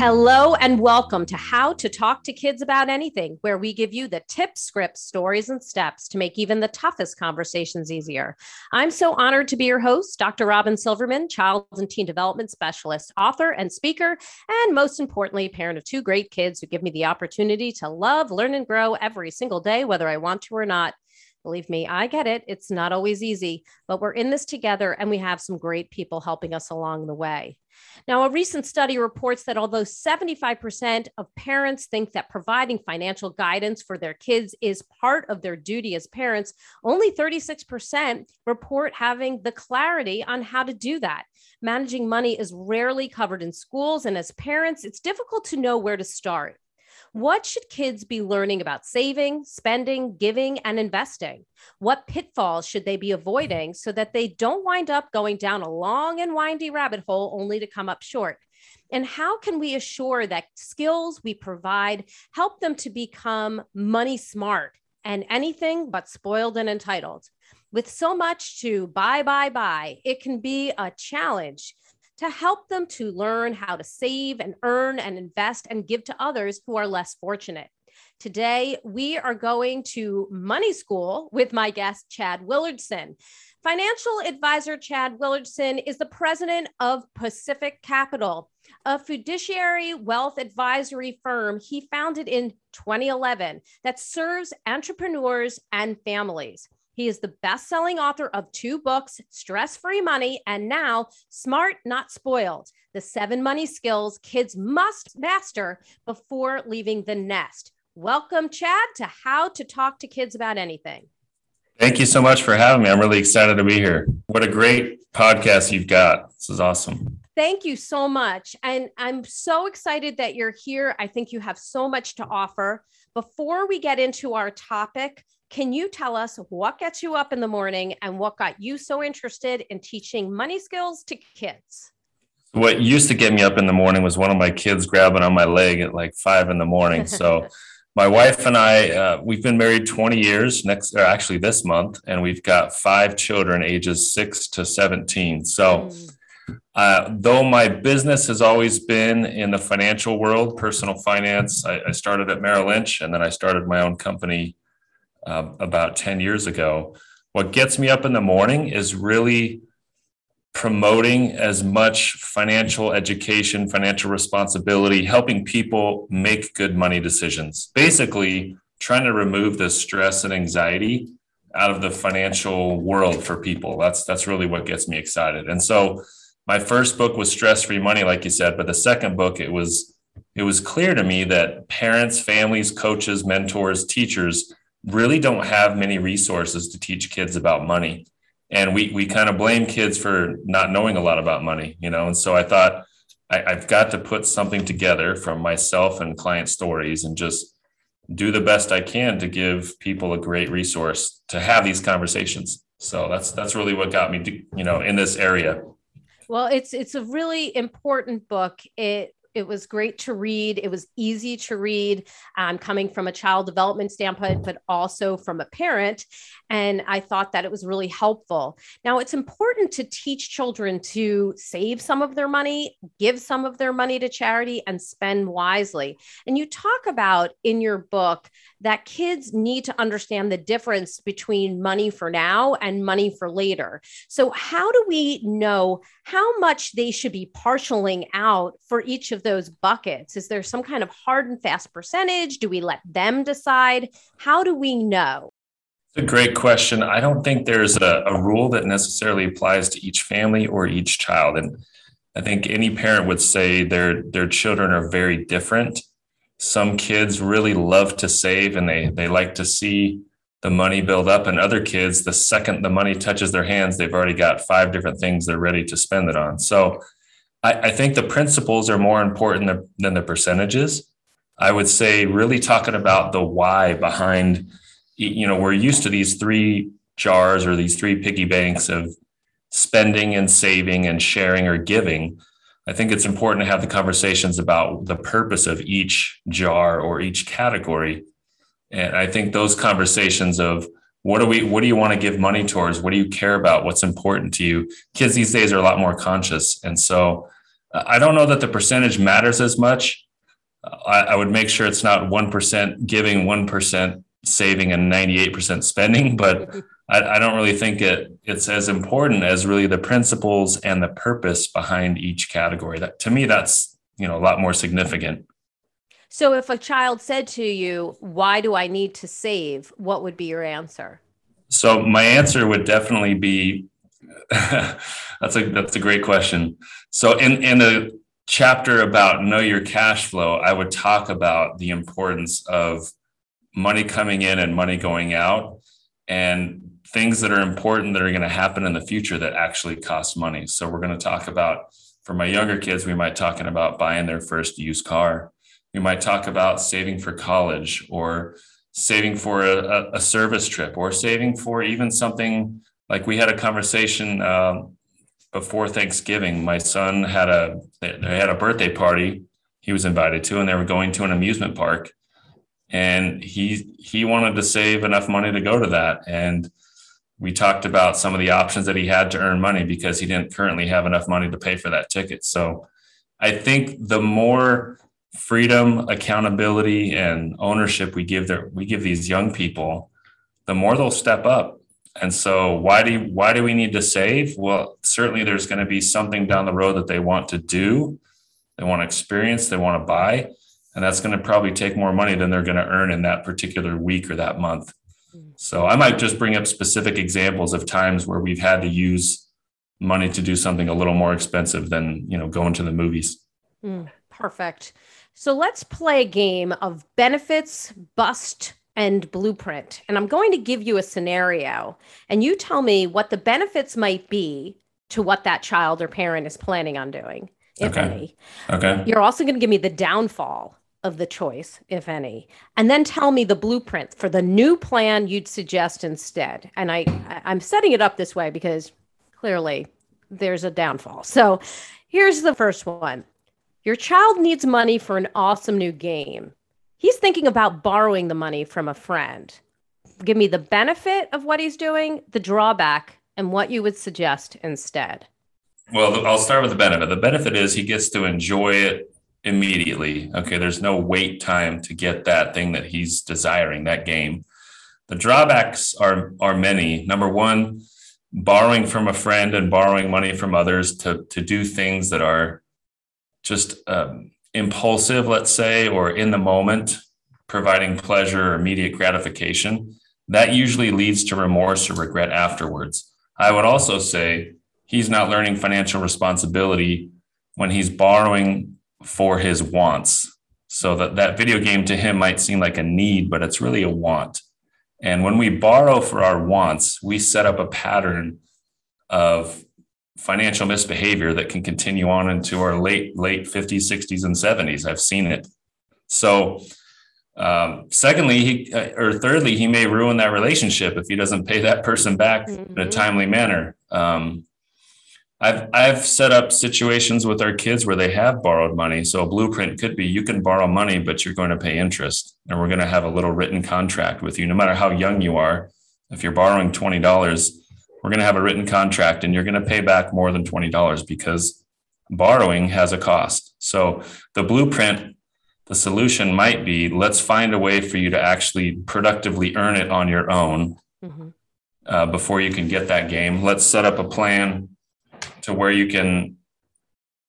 Hello and welcome to How to Talk to Kids About Anything, where we give you the tips, scripts, stories, and steps to make even the toughest conversations easier. I'm so honored to be your host, Dr. Robin Silverman, child and teen development specialist, author, and speaker, and most importantly, parent of two great kids who give me the opportunity to love, learn, and grow every single day, whether I want to or not. Believe me, I get it. It's not always easy, but we're in this together and we have some great people helping us along the way. Now, a recent study reports that although 75% of parents think that providing financial guidance for their kids is part of their duty as parents, only 36% report having the clarity on how to do that. Managing money is rarely covered in schools, and as parents, it's difficult to know where to start. What should kids be learning about saving, spending, giving, and investing? What pitfalls should they be avoiding so that they don't wind up going down a long and windy rabbit hole only to come up short? And how can we assure that skills we provide help them to become money smart and anything but spoiled and entitled? With so much to buy, buy, buy, it can be a challenge to help them to learn how to save and earn and invest and give to others who are less fortunate. Today, we are going to Money School with my guest, Chad Willardson. Financial advisor Chad Willardson is the president of Pacific Capital, a fiduciary wealth advisory firm he founded in 2011 that serves entrepreneurs and families. He is the best selling author of two books, Stress Free Money, and now Smart Not Spoiled The Seven Money Skills Kids Must Master Before Leaving the Nest. Welcome, Chad, to How to Talk to Kids About Anything. Thank you so much for having me. I'm really excited to be here. What a great podcast you've got. This is awesome. Thank you so much. And I'm so excited that you're here. I think you have so much to offer. Before we get into our topic, can you tell us what gets you up in the morning and what got you so interested in teaching money skills to kids? What used to get me up in the morning was one of my kids grabbing on my leg at like five in the morning. So, my wife and I, uh, we've been married 20 years next, or actually this month, and we've got five children ages six to 17. So, mm. uh, though my business has always been in the financial world, personal finance, I, I started at Merrill Lynch and then I started my own company uh, about 10 years ago. What gets me up in the morning is really promoting as much financial education, financial responsibility, helping people make good money decisions. Basically, trying to remove the stress and anxiety out of the financial world for people. That's that's really what gets me excited. And so my first book was Stress Free Money like you said, but the second book it was it was clear to me that parents, families, coaches, mentors, teachers really don't have many resources to teach kids about money. And we, we kind of blame kids for not knowing a lot about money, you know? And so I thought I, I've got to put something together from myself and client stories and just do the best I can to give people a great resource to have these conversations. So that's that's really what got me to, you know, in this area. Well, it's it's a really important book. It it was great to read. It was easy to read, um, coming from a child development standpoint, but also from a parent. And I thought that it was really helpful. Now, it's important to teach children to save some of their money, give some of their money to charity, and spend wisely. And you talk about in your book that kids need to understand the difference between money for now and money for later. So, how do we know how much they should be partialing out for each of those buckets? Is there some kind of hard and fast percentage? Do we let them decide? How do we know? It's a great question. I don't think there's a, a rule that necessarily applies to each family or each child. And I think any parent would say their their children are very different some kids really love to save and they they like to see the money build up and other kids the second the money touches their hands they've already got five different things they're ready to spend it on so i, I think the principles are more important than, than the percentages I would say really talking about the why behind, you know, we're used to these three jars or these three piggy banks of spending and saving and sharing or giving. I think it's important to have the conversations about the purpose of each jar or each category. And I think those conversations of what do we what do you want to give money towards? What do you care about? What's important to you? Kids these days are a lot more conscious. And so uh, I don't know that the percentage matters as much. I, I would make sure it's not 1% giving, 1% saving, and 98% spending, but I, I don't really think it it's as important as really the principles and the purpose behind each category. That to me, that's you know a lot more significant. So if a child said to you, "Why do I need to save?" what would be your answer? So my answer would definitely be that's a that's a great question. So in in the chapter about know your cash flow, I would talk about the importance of money coming in and money going out and things that are important that are going to happen in the future that actually cost money. So we're going to talk about for my younger kids, we might talking about buying their first used car. We might talk about saving for college or saving for a, a service trip or saving for even something like we had a conversation uh, before Thanksgiving. My son had a they had a birthday party he was invited to, and they were going to an amusement park, and he he wanted to save enough money to go to that, and we talked about some of the options that he had to earn money because he didn't currently have enough money to pay for that ticket. So I think the more freedom, accountability, and ownership we give their we give these young people, the more they'll step up. And so why do why do we need to save? Well, certainly there's going to be something down the road that they want to do, they want to experience, they want to buy, and that's going to probably take more money than they're going to earn in that particular week or that month. So I might just bring up specific examples of times where we've had to use money to do something a little more expensive than, you know, going to the movies. Mm, perfect. So let's play a game of benefits, bust, and blueprint. And I'm going to give you a scenario, and you tell me what the benefits might be to what that child or parent is planning on doing, if okay. any. Okay. You're also going to give me the downfall of the choice, if any, and then tell me the blueprint for the new plan you'd suggest instead. And I, I'm setting it up this way because clearly there's a downfall. So here's the first one Your child needs money for an awesome new game. He's thinking about borrowing the money from a friend. Give me the benefit of what he's doing, the drawback, and what you would suggest instead. Well, I'll start with the benefit. The benefit is he gets to enjoy it immediately. Okay, there's no wait time to get that thing that he's desiring, that game. The drawbacks are are many. Number one, borrowing from a friend and borrowing money from others to to do things that are just um, impulsive, let's say, or in the moment, providing pleasure or immediate gratification. That usually leads to remorse or regret afterwards. I would also say he's not learning financial responsibility when he's borrowing for his wants. So that that video game to him might seem like a need, but it's really a want. And when we borrow for our wants, we set up a pattern of financial misbehavior that can continue on into our late late 50s, 60s, and 70s. I've seen it. So, um, secondly, he uh, or thirdly, he may ruin that relationship if he doesn't pay that person back mm-hmm. in a mm-hmm. timely manner. Um, I've I've set up situations with our kids where they have borrowed money. So a blueprint could be you can borrow money, but you're going to pay interest, and we're going to have a little written contract with you, no matter how young you are. If you're borrowing twenty dollars, we're going to have a written contract, and you're going to pay back more than twenty dollars because borrowing has a cost. So the blueprint, the solution might be let's find a way for you to actually productively earn it on your own mm-hmm. uh, before you can get that game. Let's set up a plan to where you can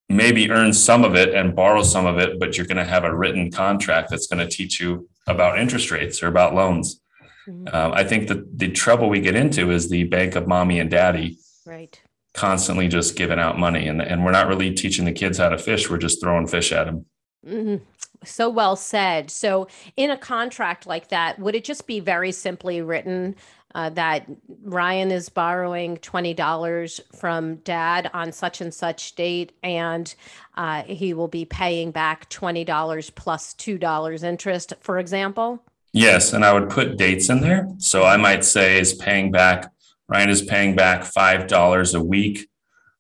maybe earn some of it and borrow some of it, but you're going to have a written contract that's going to teach you about interest rates or about loans. Mm-hmm. Um, I think that the trouble we get into is the bank of mommy and daddy. Right. Constantly just giving out money, and, and we're not really teaching the kids how to fish. We're just throwing fish at them. Mm-hmm. So well said. So, in a contract like that, would it just be very simply written? uh, that Ryan is borrowing $20 from dad on such and such date, and uh, he will be paying back $20 plus $2 interest, for example? Yes. And I would put dates in there. So I might say is paying back, Ryan is paying back $5 a week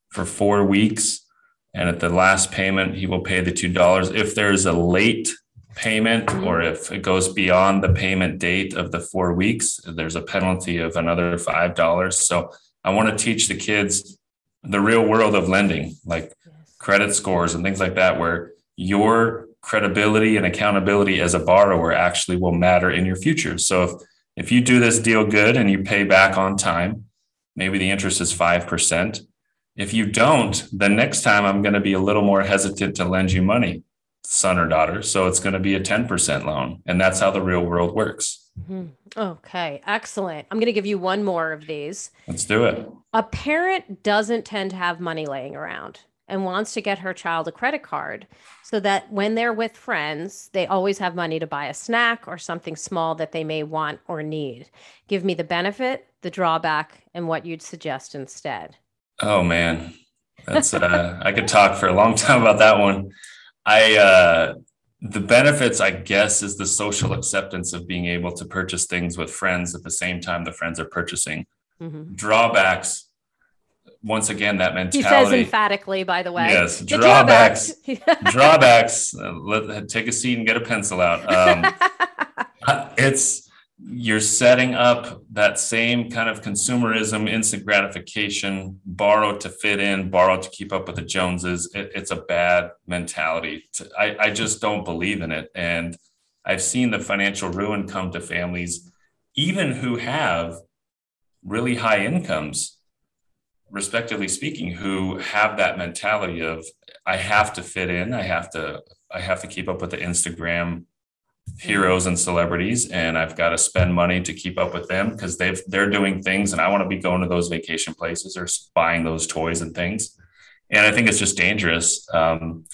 for four weeks. And at the last payment, he will pay the $2. If there's a late payment mm-hmm. or if it goes beyond the payment date of the four weeks, there's a penalty of another $5. So I want to teach the kids the real world of lending, like credit scores and things like that, where your credibility and accountability as a borrower actually will matter in your future. So if, if you do this deal good and you pay back on time, maybe the interest is 5%. If you don't, the next time I'm going to be a little more hesitant to lend you money son or daughter. So it's going to be a 10% loan. And that's how the real world works. Mm-hmm. Okay, excellent. I'm going to give you one more of these. Let's do it. A parent doesn't tend to have money laying around and wants to get her child a credit card so that when they're with friends, they always have money to buy a snack or something small that they may want or need. Give me the benefit, the drawback, and what you'd suggest instead. Oh, man. That's, uh, I could talk for a long time about that one. I uh, the benefits, I guess, is the social acceptance of being able to purchase things with friends at the same time the friends are purchasing. Mm-hmm. Drawbacks, once again, that mentality. He says emphatically, by the way. Yes, drawbacks. Drawbacks. drawbacks uh, let take a seat and get a pencil out. Um, it's you're setting up that same kind of consumerism, instant gratification, borrow to fit in, borrow to keep up with the Joneses. It, it's a bad mentality. I, I just don't believe in it. And I've seen the financial ruin come to families, even who have really high incomes, respectively speaking, who have that mentality of, I have to fit in, I have to, I have to keep up with the Instagram heroes and celebrities and I've got to spend money to keep up with them because they've they're doing things and I want to be going to those vacation places or buying those toys and things. And I think it's just dangerous. Um,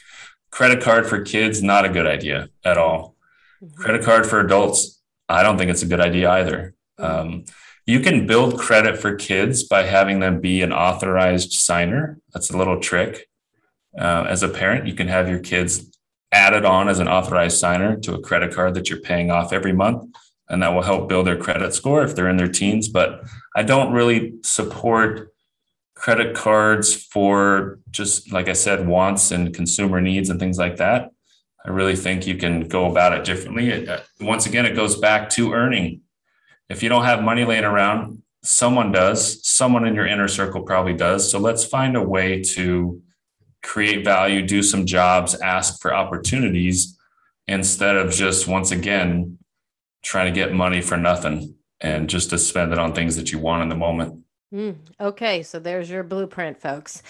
credit card for kids, not a good idea at all. Mm-hmm. Credit card for adults, I don't think it's a good idea either. Mm-hmm. Um, you can build credit for kids by having them be an authorized signer. That's a little trick. Uh, as a parent, you can have your kids added on as an authorized signer to a credit card that you're paying off every month. And that will help build their credit score if they're in their teens. But I don't really support credit cards for just, like I said, wants and consumer needs and things like that. I really think you can go about it differently. It, uh, once again, it goes back to earning. If you don't have money laying around, someone does. Someone in your inner circle probably does. So let's find a way to create value, do some jobs, ask for opportunities instead of just once again trying to get money for nothing and just to spend it on things that you want in the moment. Mm, okay, so there's your blueprint, folks.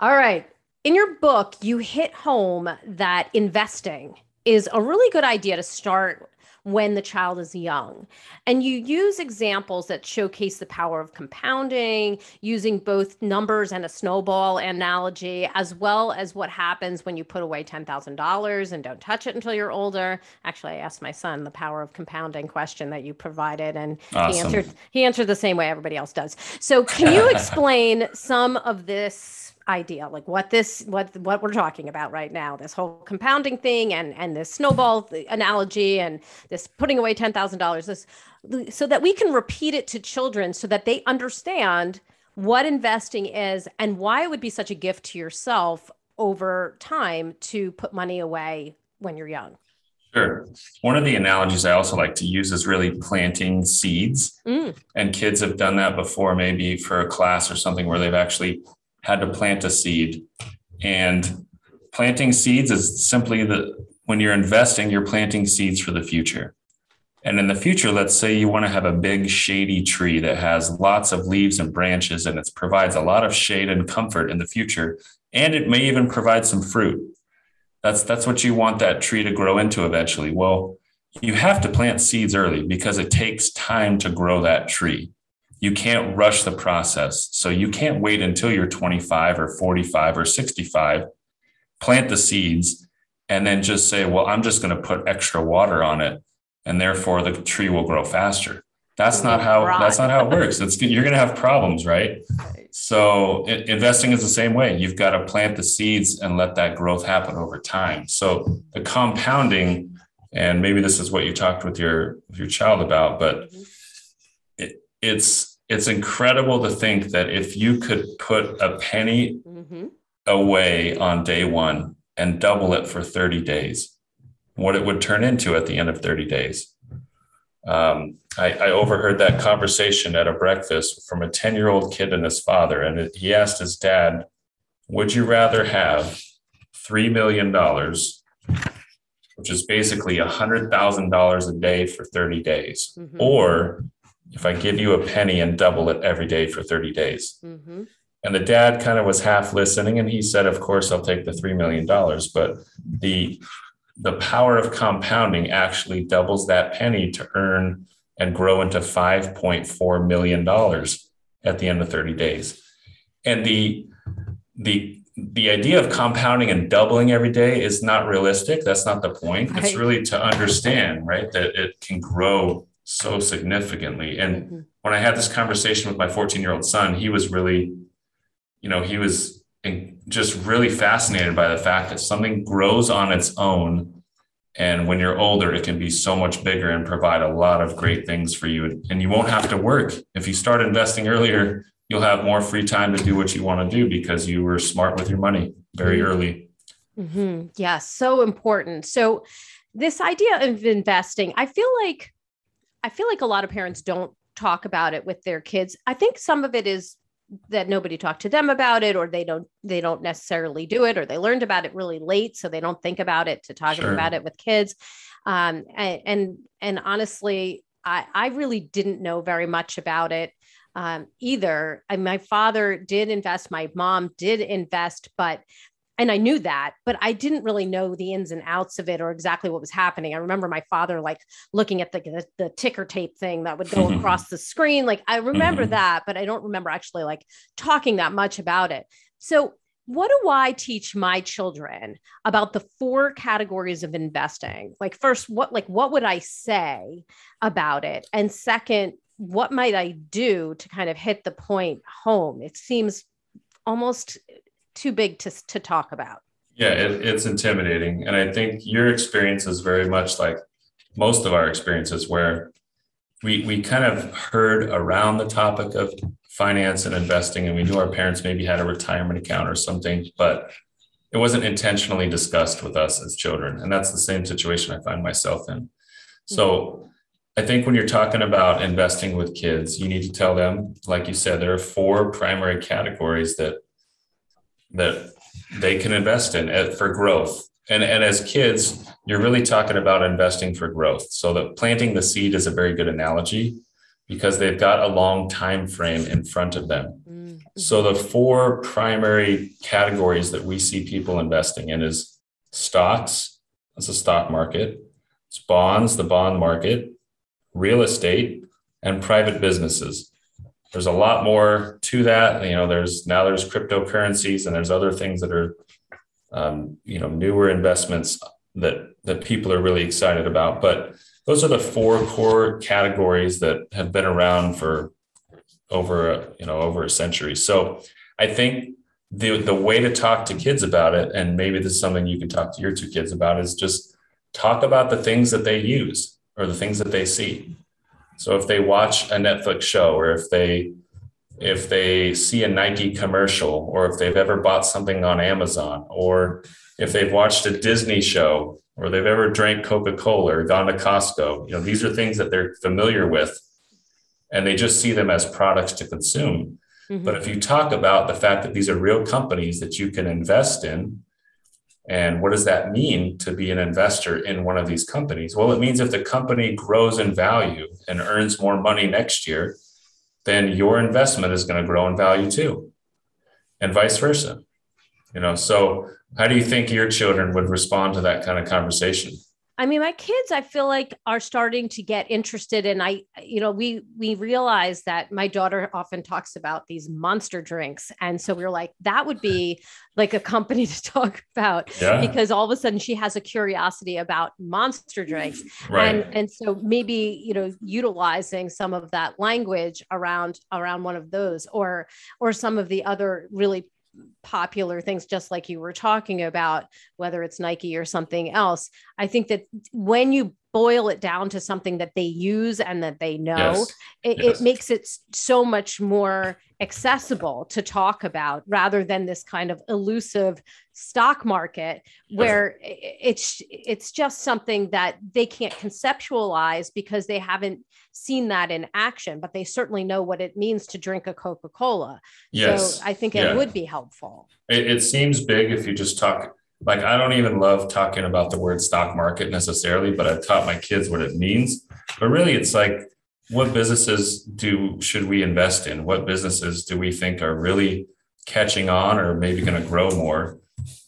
All right. In your book, you hit home that investing is a really good idea to start when the child is young. And you use examples that showcase the power of compounding, using both numbers and a snowball analogy, as well as what happens when you put away $10,000 and don't touch it until you're older. Actually, I asked my son the power of compounding question that you provided, and awesome. he answered he answered the same way everybody else does. So can you explain some of this? Idea like what this what what we're talking about right now this whole compounding thing and and this snowball analogy and this putting away $10,000 this so that we can repeat it to children so that they understand what investing is and why it would be such a gift to yourself over time to put money away when you're young Sure. One of the analogies I also like to use is really planting seeds. Mm. And kids have done that before, maybe for a class or something where they've actually had to plant a seed. And planting seeds is simply the when you're investing, you're planting seeds for the future. And in the future, let's say you want to have a big shady tree that has lots of leaves and branches and it provides a lot of shade and comfort in the future. And it may even provide some fruit. That's, that's what you want that tree to grow into eventually. Well, you have to plant seeds early because it takes time to grow that tree you can't rush the process. So you can't wait until you're 25 or 45 or 65, plant the seeds, and then just say, well, I'm just going to put extra water on it. And therefore the tree will grow faster. That's not how that's not how it works. It's you're going to have problems, right? So it, investing is the same way. You've got to plant the seeds and let that growth happen over time. So the compounding, and maybe this is what you talked with your with your child about, but mm-hmm. it, it's it's incredible to think that if you could put a penny mm-hmm. away on day one and double it for 30 days, what it would turn into at the end of 30 days. Um, I, I, overheard that conversation at a breakfast from a 10 year old kid and his father. And he asked his dad, Would you rather have $3 million, which is basically $100,000 a day for 30 days, mm-hmm. or if I give you a penny and double it every day for 30 days? Mm-hmm. And the dad kind of was half listening and he said, Of course, I'll take the $3 million. But the the power of compounding actually doubles that penny to earn and grow into $5.4 million at the end of 30 days. And the, the, the idea of compounding and doubling every day is not realistic. That's not the point. Right. It's really to understand, right, that it can grow so significantly. And mm-hmm. when I had this conversation with my 14 year old son, he was really, you know, he was just really fascinated by the fact that something grows on its own and when you're older, it can be so much bigger and provide a lot of great things for you. And you won't have to work. If you start investing earlier, you'll have more free time to do what you want to do because you were smart with your money very mm-hmm. early. Mm-hmm. Yeah, so important. So, this idea of investing, I feel like, I feel like a lot of parents don't talk about it with their kids. I think some of it is that nobody talked to them about it or they don't they don't necessarily do it or they learned about it really late so they don't think about it to talk sure. about it with kids um, and, and and honestly I, I really didn't know very much about it um, either. And my father did invest, my mom did invest, but and I knew that, but I didn't really know the ins and outs of it or exactly what was happening. I remember my father like looking at the the, the ticker tape thing that would go across the screen. Like I remember mm-hmm. that, but I don't remember actually like talking that much about it. So what do I teach my children about the four categories of investing? Like first, what like what would I say about it? And second, what might I do to kind of hit the point home? It seems almost too big to, to talk about. Yeah, it, it's intimidating. And I think your experience is very much like most of our experiences where we, we kind of heard around the topic of finance and investing, and we knew our parents maybe had a retirement account or something, but it wasn't intentionally discussed with us as children. And that's the same situation I find myself in. Mm-hmm. So I think when you're talking about investing with kids, you need to tell them, like you said, there are four primary categories that that they can invest in for growth. And, and as kids, you're really talking about investing for growth. So that planting the seed is a very good analogy because they've got a long time frame in front of them. Mm-hmm. So the four primary categories that we see people investing in is stocks, that's the stock market, it's bonds, the bond market, real estate, and private businesses there's a lot more to that. You know, there's now there's cryptocurrencies and there's other things that are, um, you know, newer investments that that people are really excited about. But those are the four core categories that have been around for over you know over a century. So I think the the way to talk to kids about it, and maybe this is something you can talk to your two kids about, is just talk about the things that they use or the things that they see. So if they watch a Netflix show or if they if they see a Nike commercial or if they've ever bought something on Amazon or if they've watched a Disney show or they've ever drank Coca-Cola or gone to Costco, you know, these are things that they're familiar with and they just see them as products to consume. Mm-hmm. But if you talk about the fact that these are real companies that you can invest in and what does that mean to be an investor in one of these companies? Well, it means if the company grows in value and earns more money next year, then your investment is going to grow in value too, and vice versa. You know, so how do you think your children would respond to that kind of conversation? I mean, my kids, I feel like are starting to get interested in I, you know, we we realize that my daughter often talks about these monster drinks. And so we are like, that would be like a company to talk about yeah. because all of a sudden she has a curiosity about monster drinks. Right. And and so maybe, you know, utilizing some of that language around around one of those or or some of the other really popular things just like you were talking about whether it's nike or something else i think that when you boil it down to something that they use and that they know yes. It, yes. it makes it so much more accessible to talk about rather than this kind of elusive stock market where it's it's just something that they can't conceptualize because they haven't seen that in action but they certainly know what it means to drink a coca-cola yes. so i think it yeah. would be helpful it, it seems big if you just talk like i don't even love talking about the word stock market necessarily but i've taught my kids what it means but really it's like what businesses do should we invest in? What businesses do we think are really catching on or maybe going to grow more?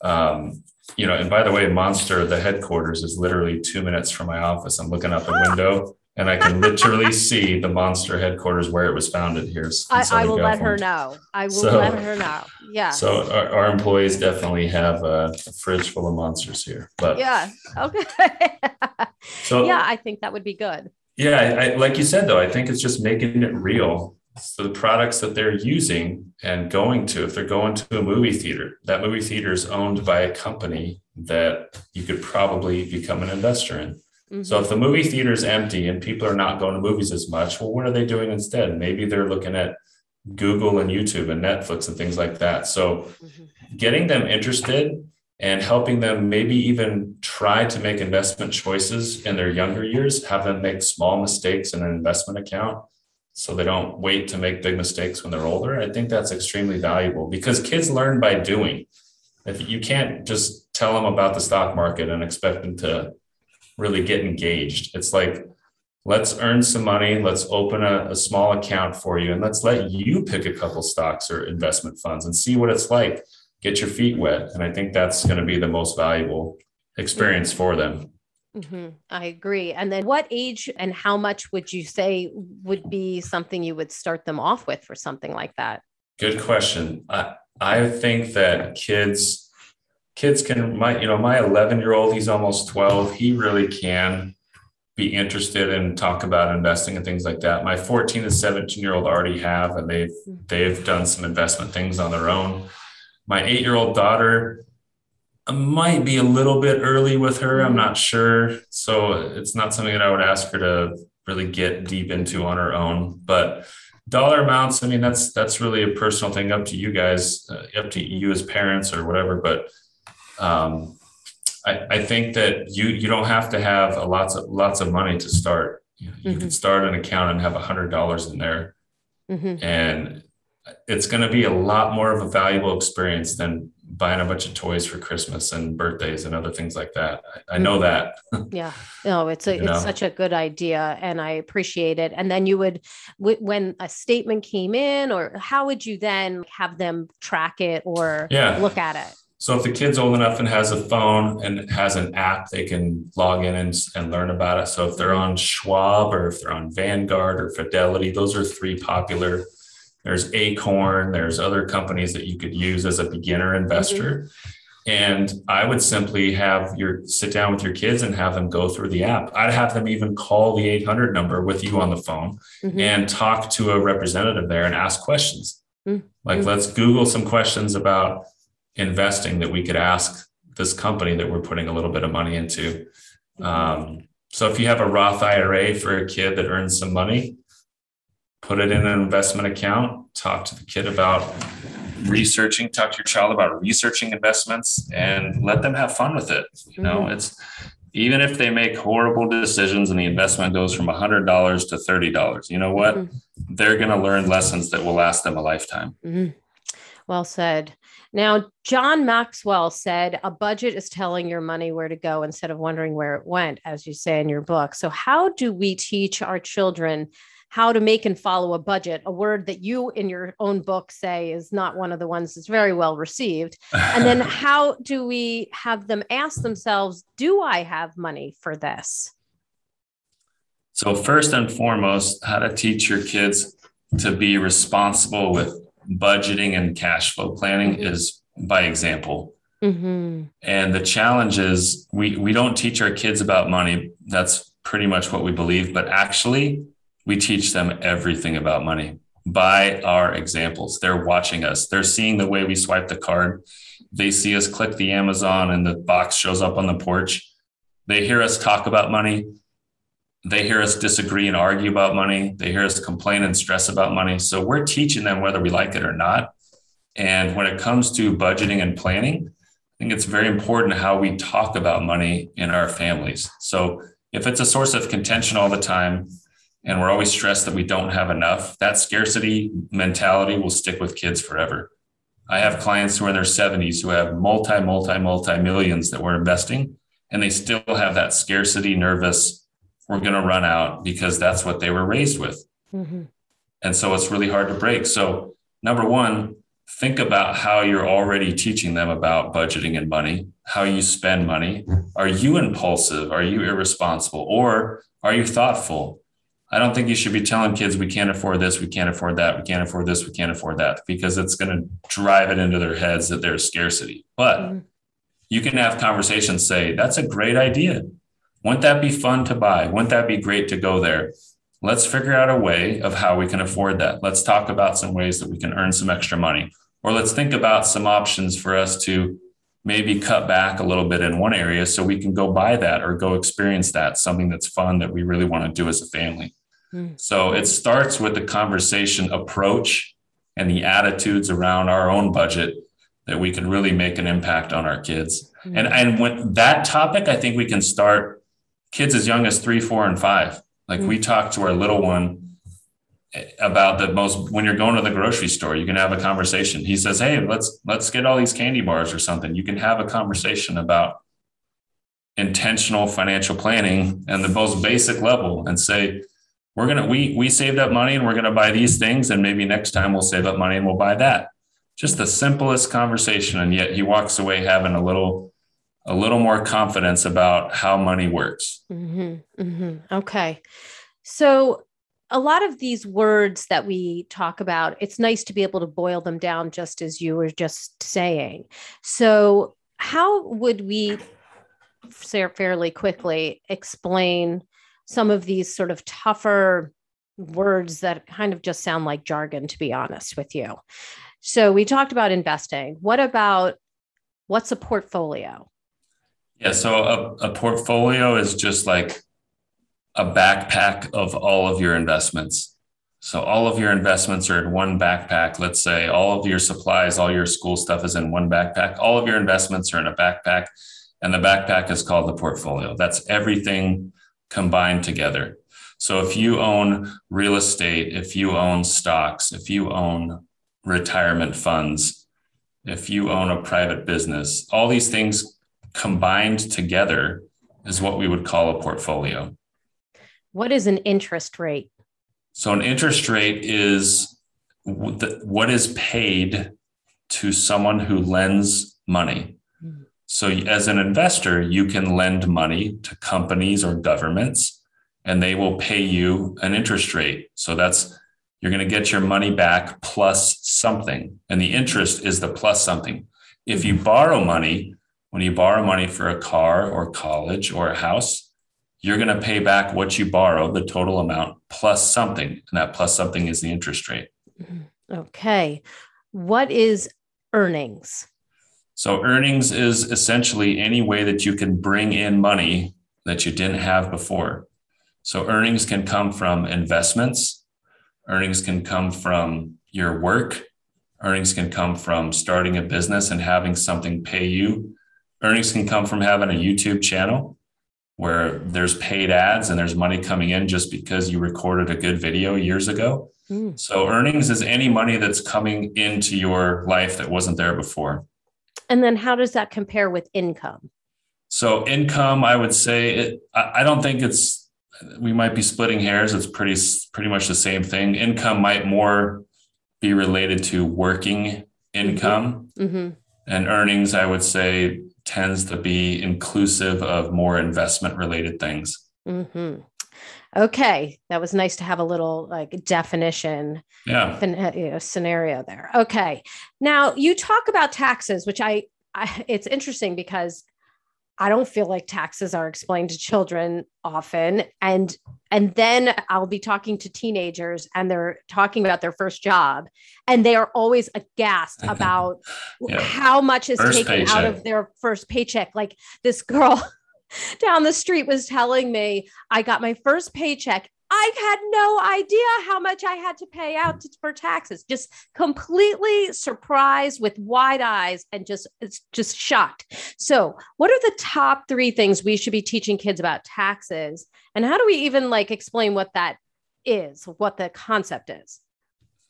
Um, you know, and by the way, Monster, the headquarters is literally two minutes from my office. I'm looking out the window and I can literally see the Monster headquarters where it was founded here. I, I, will California. let her know. I will so, let her know. Yeah. So our, our employees definitely have a, a, fridge full of monsters here. But yeah, okay. so yeah, I think that would be good. Yeah, I, like you said, though, I think it's just making it real. So the products that they're using and going to, if they're going to a movie theater, that movie theater is owned by a company that you could probably become an investor in. Mm-hmm. So if the movie theater is empty and people are not going to movies as much, well, what are they doing instead? Maybe they're looking at Google and YouTube and Netflix and things like that. So mm-hmm. getting them interested and helping them maybe even try to make investment choices in their younger years, have them make small mistakes in an investment account so they don't wait to make big mistakes when they're older. I think that's extremely valuable because kids learn by doing. If you can't just tell them about the stock market and expect them to really get engaged, it's like, let's earn some money, let's open a, a small account for you, and let's let you pick a couple stocks or investment funds and see what it's like get your feet wet. And I think that's going to be the most valuable experience for them. Mm-hmm. I agree. And then what age and how much would you say would be something you would start them off with for something like that? Good question. I, I think that kids, kids can, my, you know, my 11 year old, he's almost 12. He really can be interested and talk about investing and things like that. My 14 and 17 year old already have, and they've, mm-hmm. they've done some investment things on their own my eight year old daughter might be a little bit early with her. I'm not sure. So it's not something that I would ask her to really get deep into on her own. But dollar amounts, I mean, that's that's really a personal thing up to you guys, uh, up to you as parents or whatever. But um, I, I think that you you don't have to have a lots of lots of money to start. You, know, you mm-hmm. can start an account and have a hundred dollars in there, mm-hmm. and it's going to be a lot more of a valuable experience than buying a bunch of toys for Christmas and birthdays and other things like that. I, I know mm-hmm. that. yeah. No, it's a, it's know? such a good idea and I appreciate it. And then you would, when a statement came in or how would you then have them track it or yeah. look at it? So if the kid's old enough and has a phone and has an app, they can log in and, and learn about it. So if they're on Schwab or if they're on Vanguard or Fidelity, those are three popular there's Acorn, there's other companies that you could use as a beginner investor. Mm-hmm. And I would simply have your sit down with your kids and have them go through the app. I'd have them even call the 800 number with you on the phone mm-hmm. and talk to a representative there and ask questions. Mm-hmm. Like, let's Google some questions about investing that we could ask this company that we're putting a little bit of money into. Mm-hmm. Um, so if you have a Roth IRA for a kid that earns some money, put it in an investment account, talk to the kid about researching, talk to your child about researching investments and let them have fun with it. You know, mm-hmm. it's even if they make horrible decisions and the investment goes from $100 to $30, you know what? Mm-hmm. They're going to learn lessons that will last them a lifetime. Mm-hmm. Well said. Now, John Maxwell said a budget is telling your money where to go instead of wondering where it went, as you say in your book. So, how do we teach our children how to make and follow a budget, a word that you in your own book say is not one of the ones that's very well received. And then how do we have them ask themselves, do I have money for this? So, first and foremost, how to teach your kids to be responsible with budgeting and cash flow planning mm-hmm. is by example. Mm-hmm. And the challenge is we, we don't teach our kids about money. That's pretty much what we believe. But actually, we teach them everything about money by our examples. They're watching us, they're seeing the way we swipe the card. They see us click the Amazon and the box shows up on the porch. They hear us talk about money. They hear us disagree and argue about money. They hear us complain and stress about money. So we're teaching them whether we like it or not. And when it comes to budgeting and planning, I think it's very important how we talk about money in our families. So if it's a source of contention all the time, and we're always stressed that we don't have enough, that scarcity mentality will stick with kids forever. I have clients who are in their 70s who have multi, multi, multi millions that we're investing, and they still have that scarcity, nervous, we're going to run out because that's what they were raised with. Mm-hmm. And so it's really hard to break. So, number one, think about how you're already teaching them about budgeting and money, how you spend money. Are you impulsive? Are you irresponsible? Or are you thoughtful? I don't think you should be telling kids we can't afford this, we can't afford that, we can't afford this, we can't afford that, because it's going to drive it into their heads that there's scarcity. But mm-hmm. you can have conversations say, that's a great idea. Wouldn't that be fun to buy? Wouldn't that be great to go there? Let's figure out a way of how we can afford that. Let's talk about some ways that we can earn some extra money. Or let's think about some options for us to maybe cut back a little bit in one area so we can go buy that or go experience that, something that's fun that we really want to do as a family. Mm. So it starts with the conversation approach and the attitudes around our own budget that we can really make an impact on our kids. Mm. And and when that topic, I think we can start kids as young as three, four, and five. Like mm. we talk to our little one about the most when you're going to the grocery store you can have a conversation he says hey let's let's get all these candy bars or something you can have a conversation about intentional financial planning and the most basic level and say we're gonna we we saved up money and we're gonna buy these things and maybe next time we'll save up money and we'll buy that. Just the simplest conversation and yet he walks away having a little a little more confidence about how money works. Mm-hmm, mm-hmm. okay. So a lot of these words that we talk about it's nice to be able to boil them down just as you were just saying. So how would we fairly quickly explain some of these sort of tougher words that kind of just sound like jargon, to be honest with you. So we talked about investing. What about what's a portfolio? Yeah, so a, a portfolio is just like a backpack of all of your investments. So all of your investments are in one backpack. Let's say all of your supplies, all your school stuff is in one backpack. All of your investments are in a backpack, and the backpack is called the portfolio. That's everything combined together. So if you own real estate, if you own stocks, if you own retirement funds, if you own a private business, all these things combined together is what we would call a portfolio. What is an interest rate? So, an interest rate is what is paid to someone who lends money. So, as an investor, you can lend money to companies or governments, and they will pay you an interest rate. So, that's you're going to get your money back plus something. And the interest is the plus something. If you borrow money, when you borrow money for a car or college or a house, you're going to pay back what you borrow, the total amount plus something. And that plus something is the interest rate. Mm-hmm. Okay. What is earnings? So earnings is essentially any way that you can bring in money that you didn't have before. So earnings can come from investments, earnings can come from your work, earnings can come from starting a business and having something pay you. Earnings can come from having a YouTube channel where there's paid ads and there's money coming in just because you recorded a good video years ago. Mm. So earnings is any money that's coming into your life that wasn't there before. And then how does that compare with income? So income, I would say it, I don't think it's we might be splitting hairs. It's pretty pretty much the same thing. Income might more be related to working income, mm-hmm. and earnings. I would say tends to be inclusive of more investment related things. Mm-hmm. Okay, that was nice to have a little like definition, yeah, uh, you know, scenario there. Okay, now you talk about taxes, which I, I it's interesting because I don't feel like taxes are explained to children often and and then I'll be talking to teenagers and they're talking about their first job and they are always aghast about yeah. how much is first taken paycheck. out of their first paycheck like this girl down the street was telling me I got my first paycheck I had no idea how much I had to pay out to, for taxes. Just completely surprised with wide eyes and just just shocked. So, what are the top 3 things we should be teaching kids about taxes and how do we even like explain what that is, what the concept is?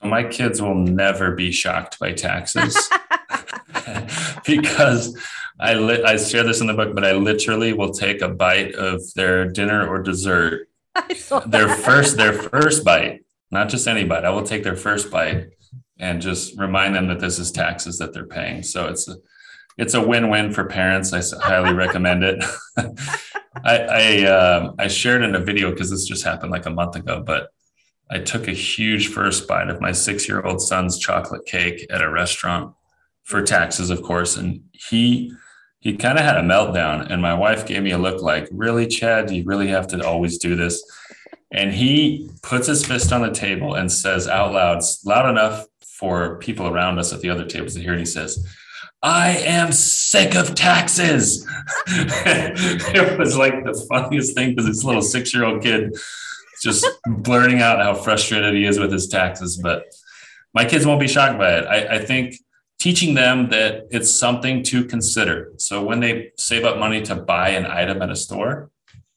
My kids will never be shocked by taxes. because I li- I share this in the book, but I literally will take a bite of their dinner or dessert their first their first bite, not just any bite. I will take their first bite and just remind them that this is taxes that they're paying. So it's a it's a win-win for parents. I highly recommend it. I I, uh, I shared in a video because this just happened like a month ago, but I took a huge first bite of my six-year-old son's chocolate cake at a restaurant for taxes, of course, and he he kind of had a meltdown and my wife gave me a look like really chad? Do you really have to always do this. And he puts his fist on the table and says out loud loud enough for people around us at the other tables to hear and he says i am sick of taxes. It was like the funniest thing because this little six-year-old kid just blurting out how frustrated he is with his taxes but my kids won't be shocked by it. I, I think teaching them that it's something to consider. So when they save up money to buy an item at a store,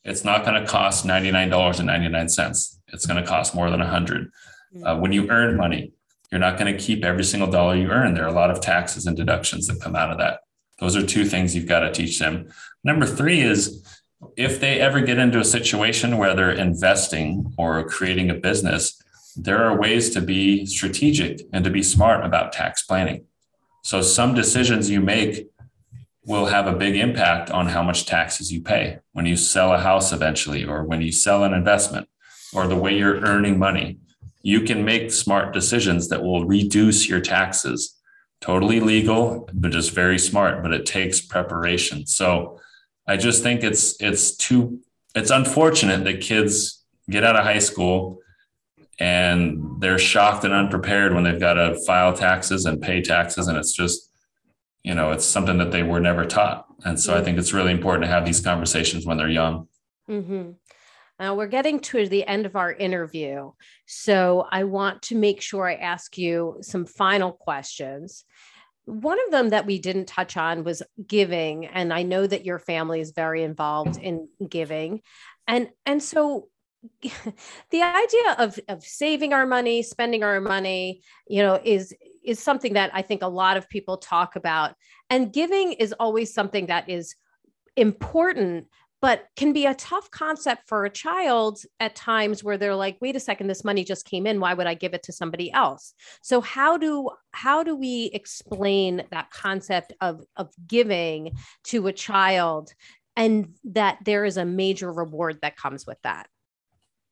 it's not going to cost $99.99. It's going to cost more than 100. Uh, when you earn money, you're not going to keep every single dollar you earn. There are a lot of taxes and deductions that come out of that. Those are two things you've got to teach them. Number three is if they ever get into a situation where they're investing or creating a business, there are ways to be strategic and to be smart about tax planning. So some decisions you make will have a big impact on how much taxes you pay when you sell a house eventually, or when you sell an investment, or the way you're earning money. You can make smart decisions that will reduce your taxes. Totally legal, but just very smart, but it takes preparation. So I just think it's it's too it's unfortunate that kids get out of high school and they're shocked and unprepared when they've got to file taxes and pay taxes and it's just you know it's something that they were never taught and so i think it's really important to have these conversations when they're young mm-hmm. Now we're getting to the end of our interview. So I want to make sure I ask you some final questions. One of them that we didn't touch on was giving. And I know that your family is very involved in giving. And, and so the idea of of saving our money spending our money you know is is something that i think a lot of people talk about. And giving is always something that is important but can be a tough concept for a child at times where they're like wait a second this money just came in. Why would i give it to somebody else? So how do how do we explain that concept of of giving to a child and that there is a major reward that comes with that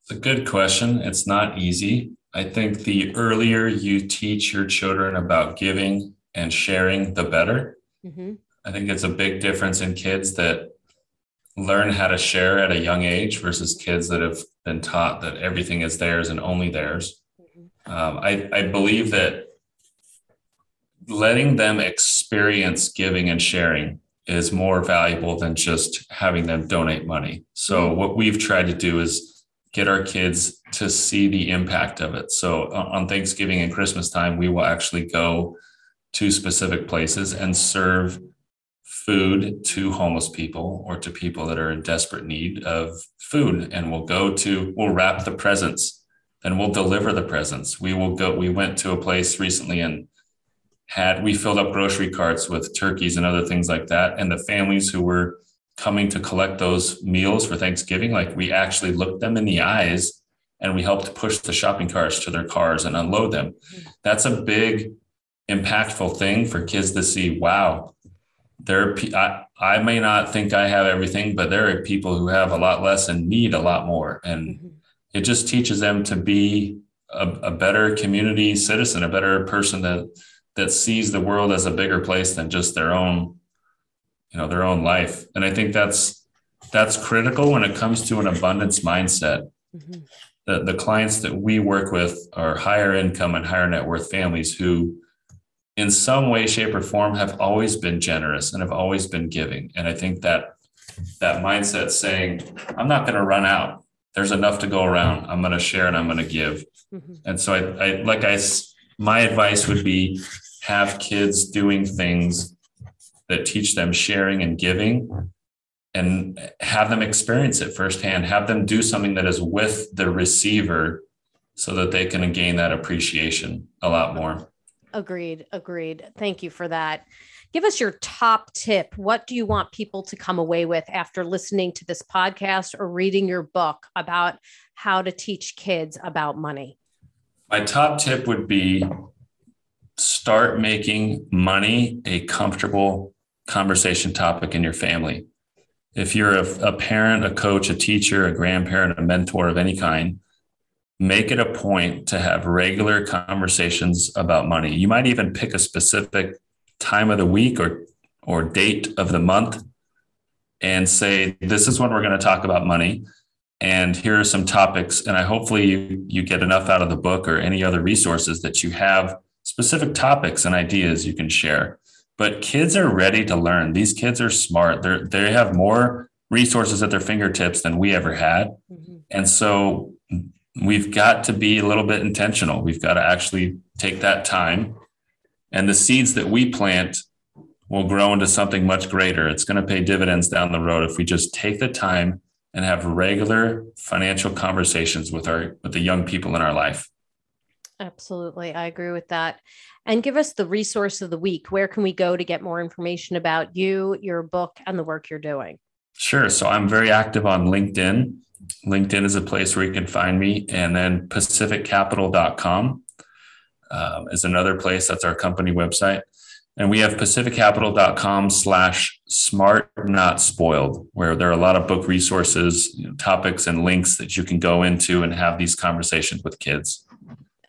it's a good question. It's not easy. I think the earlier you teach your children about giving and sharing, the better. Mm-hmm. I think it's a big difference in kids that learn how to share at a young age versus kids that have been taught that everything is theirs and only theirs. Mm-hmm. Um, I, I believe that letting them experience giving and sharing is more valuable than just having them donate money. So, mm-hmm. what we've tried to do is get our kids to see the impact of it. So uh, on Thanksgiving and Christmas time, we will actually go to specific places and serve food to homeless people or to people that are in desperate need of food. And we'll go to, we'll wrap the presents and we'll deliver the presents. We will go, we went to a place recently and had, we filled up grocery carts with turkeys and other things like that. And the families who were coming to collect those meals for Thanksgiving, like we actually looked them in the eyes and we helped push the shopping carts to their cars and unload them. Mm-hmm. That's a big, impactful thing for kids to see. Wow, there are, I, I may not think I have everything, but there are people who have a lot less and need a lot more. And mm-hmm. it just teaches them to be a, a better community citizen, a better person that that sees the world as a bigger place than just their own you know their own life. And i think that's that's critical when it comes to an abundance mindset. Mm-hmm. the, the clients that we work with are higher income and higher net worth families who in some way shape or form have always been generous and have always been giving. And i think that that mindset saying i'm not going to run out. There's enough to go around. I'm going to share and i'm going to give. Mm-hmm. and so I, I like i my advice would be have kids doing things that teach them sharing and giving and have them experience it firsthand have them do something that is with the receiver so that they can gain that appreciation a lot more. Agreed agreed. Thank you for that. Give us your top tip. What do you want people to come away with after listening to this podcast or reading your book about how to teach kids about money? My top tip would be start making money a comfortable conversation topic in your family. If you're a, a, parent, a coach, a teacher, a grandparent, a mentor of any kind, make it a point to have regular conversations about money. You might even pick a specific time of the week or or date of the month and say this is when we're going to talk about money and here are some topics and i hopefully you, you get enough out of the book or any other resources that you have specific topics and ideas you can share but kids are ready to learn. These kids are smart. They they have more resources at their fingertips than we ever had. Mm-hmm. And so we've got to be a little bit intentional. We've got to actually take that time and the seeds that we plant will grow into something much greater. It's going to pay dividends down the road if we just take the time and have regular financial conversations with our with the young people in our life. Absolutely. I agree with that. And give us the resource of the week. Where can we go to get more information about you, your book, and the work you're doing? Sure. So I'm very active on LinkedIn. LinkedIn is a place where you can find me. And then pacificcapital.com um, is another place. That's our company website. And we have pacificcapital.com slash smart not spoiled, where there are a lot of book resources, you know, topics, and links that you can go into and have these conversations with kids.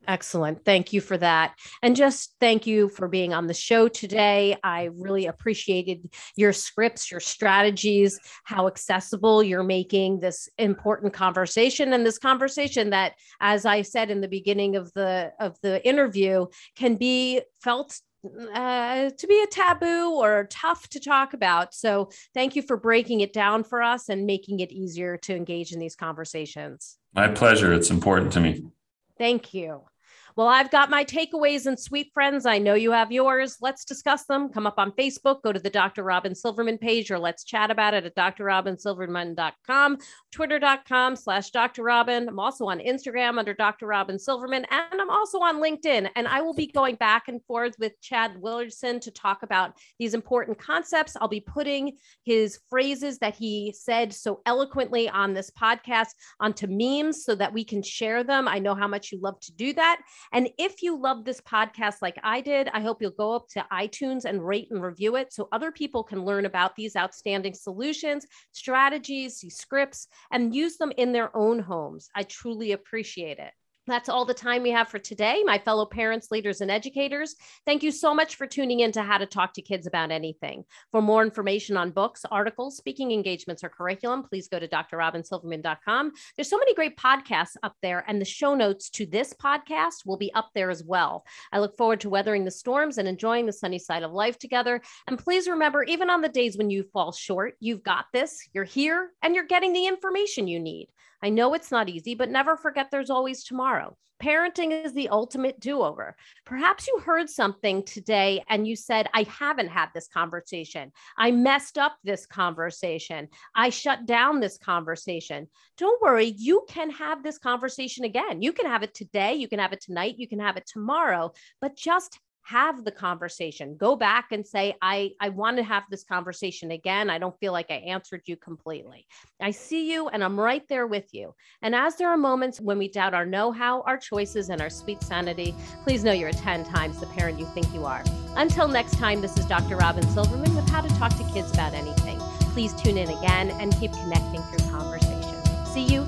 Excellent. Thank you for that. And just thank you for being on the show today. I really appreciated your scripts, your strategies, how accessible you're making this important conversation and this conversation that as I said in the beginning of the of the interview can be felt uh, to be a taboo or tough to talk about. So, thank you for breaking it down for us and making it easier to engage in these conversations. My pleasure. It's important to me. Thank you. Well, I've got my takeaways and sweet friends. I know you have yours. Let's discuss them. Come up on Facebook, go to the Dr. Robin Silverman page, or let's chat about it at drrobinsilverman.com, twitter.com slash Dr. Robin. I'm also on Instagram under Dr. Robin Silverman, and I'm also on LinkedIn. And I will be going back and forth with Chad Willardson to talk about these important concepts. I'll be putting his phrases that he said so eloquently on this podcast onto memes so that we can share them. I know how much you love to do that. And if you love this podcast like I did, I hope you'll go up to iTunes and rate and review it so other people can learn about these outstanding solutions, strategies, scripts, and use them in their own homes. I truly appreciate it. That's all the time we have for today, my fellow parents, leaders, and educators. Thank you so much for tuning in to How to Talk to Kids About Anything. For more information on books, articles, speaking engagements, or curriculum, please go to drrobinsilverman.com. There's so many great podcasts up there, and the show notes to this podcast will be up there as well. I look forward to weathering the storms and enjoying the sunny side of life together. And please remember, even on the days when you fall short, you've got this, you're here, and you're getting the information you need. I know it's not easy, but never forget there's always tomorrow. Parenting is the ultimate do over. Perhaps you heard something today and you said, I haven't had this conversation. I messed up this conversation. I shut down this conversation. Don't worry, you can have this conversation again. You can have it today, you can have it tonight, you can have it tomorrow, but just have the conversation. Go back and say i i want to have this conversation again. I don't feel like i answered you completely. I see you and i'm right there with you. And as there are moments when we doubt our know-how our choices and our sweet sanity please know you're 10 times the parent you think you are. Until next time this is dr robin silverman with how to talk to kids about anything. Please tune in again and keep connecting through conversation. See you